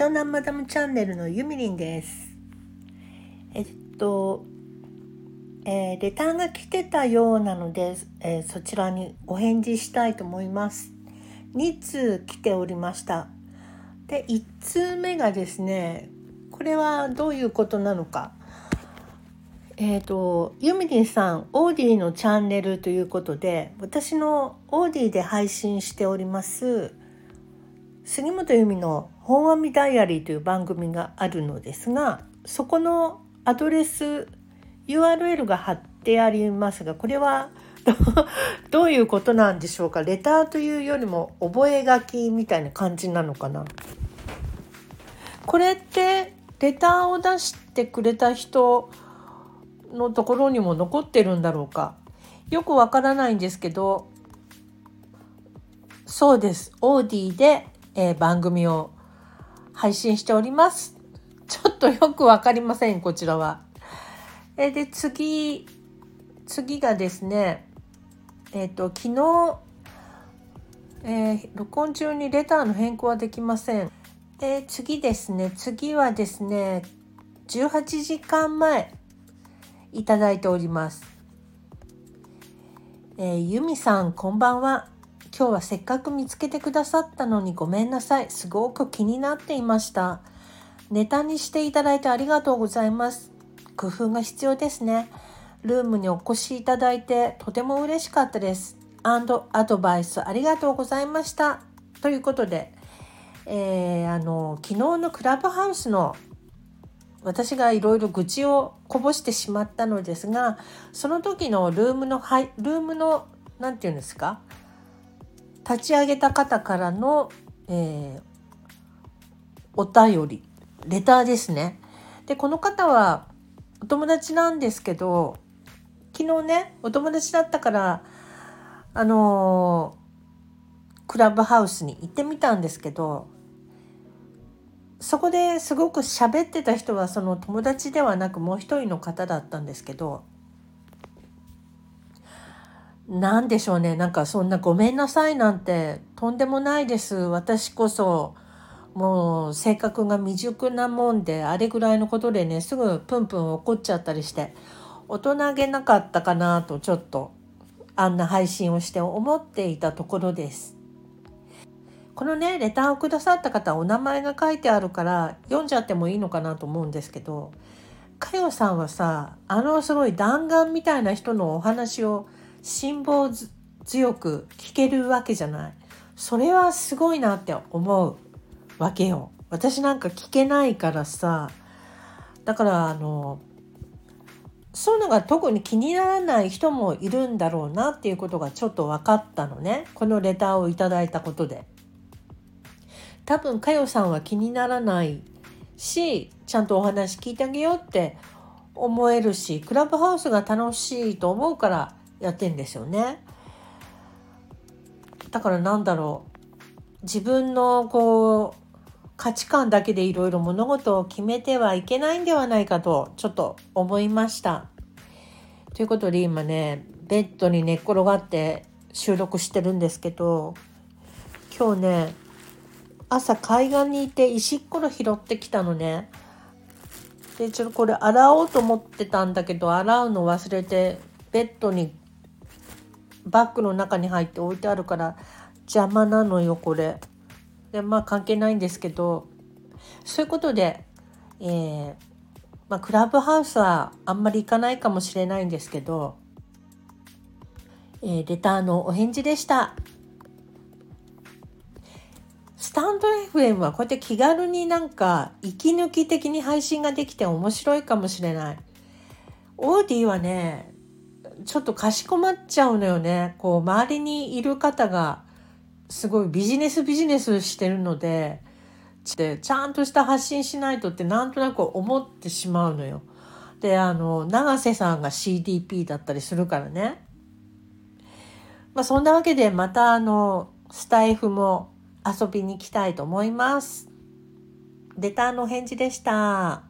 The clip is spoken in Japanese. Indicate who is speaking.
Speaker 1: 湘南マダムチャンネルのゆみりんです。えっと、えー、レターが来てたようなので、えー、そちらにお返事したいと思います。2通来ておりました。で1通目がですねこれはどういうことなのか。えーと、ユミリンさんオーディのチャンネルということで私のオーディで配信しております杉本由美の「本阿弥ダイアリー」という番組があるのですがそこのアドレス URL が貼ってありますがこれは どういうことなんでしょうか？レターというよりも覚書みたいな感じなのかな？これってレターを出してくれた人のところにも残ってるんだろうか？よくわからないんですけどそうです。オーディで、えー、番組を配信しておりますちょっとよくわかりませんこちらは。え、で次次がですねえっ、ー、と昨日、えー、録音中にレターの変更はできません。で次ですね次はですね18時間前いただいております。えー、ゆみさんこんばんは。今日はせっかく見つけてくださったのにごめんなさい。すごく気になっていました。ネタにしていただいてありがとうございます。工夫が必要ですね。ルームにお越しいただいてとても嬉しかったです。アンドアドバイスありがとうございました。ということで、えー、あの昨日のクラブハウスの私がいろいろ愚痴をこぼしてしまったのですがその時のルームのはいルームの何て言うんですか？立ち上げた方からの、えー、お便りレターですね。でこの方はお友達なんですけど昨日ねお友達だったからあのー、クラブハウスに行ってみたんですけどそこですごく喋ってた人はその友達ではなくもう一人の方だったんですけど何でしょうねなんかそんな「ごめんなさい」なんてとんでもないです私こそもう性格が未熟なもんであれぐらいのことでねすぐプンプン怒っちゃったりして大人げなかったかなとちょっとあんな配信をして思っていたところです。このねレターをくださった方お名前が書いてあるから読んじゃってもいいのかなと思うんですけどかよさんはさあのすごい弾丸みたいな人のお話を辛抱強く聞けるわけじゃない。それはすごいなって思うわけよ。私なんか聞けないからさ。だからあのそういうのが特に気にならない人もいるんだろうなっていうことがちょっと分かったのね。このレターをいただいたことで。多分かよさんは気にならないしちゃんとお話聞いてあげようって思えるしクラブハウスが楽しいと思うからやってんですよね。だからなんだろう自分のこう価値観だけでいろいろ物事を決めてはいけないんではないかとちょっと思いました。ということで今ねベッドに寝っ転がって収録してるんですけど今日ね朝海岸にいて石っころ拾ってきたのね。でちょっとこれ洗おうと思ってたんだけど洗うの忘れてベッドにバッグの中に入って置いてあるから邪魔なのよこれ。でまあ関係ないんですけどそういうことで、えーまあ、クラブハウスはあんまり行かないかもしれないんですけど、えー、レターのお返事でした。スタンド FM はこうやって気軽になんか息抜き的に配信ができて面白いかもしれない。オーディはね、ちょっとかしこまっちゃうのよね。こう周りにいる方がすごいビジネスビジネスしてるので、ちゃんとした発信しないとってなんとなく思ってしまうのよ。で、あの、永瀬さんが CDP だったりするからね。まあそんなわけでまたあの、スタイフも遊びに来たいと思います。レターの返事でした。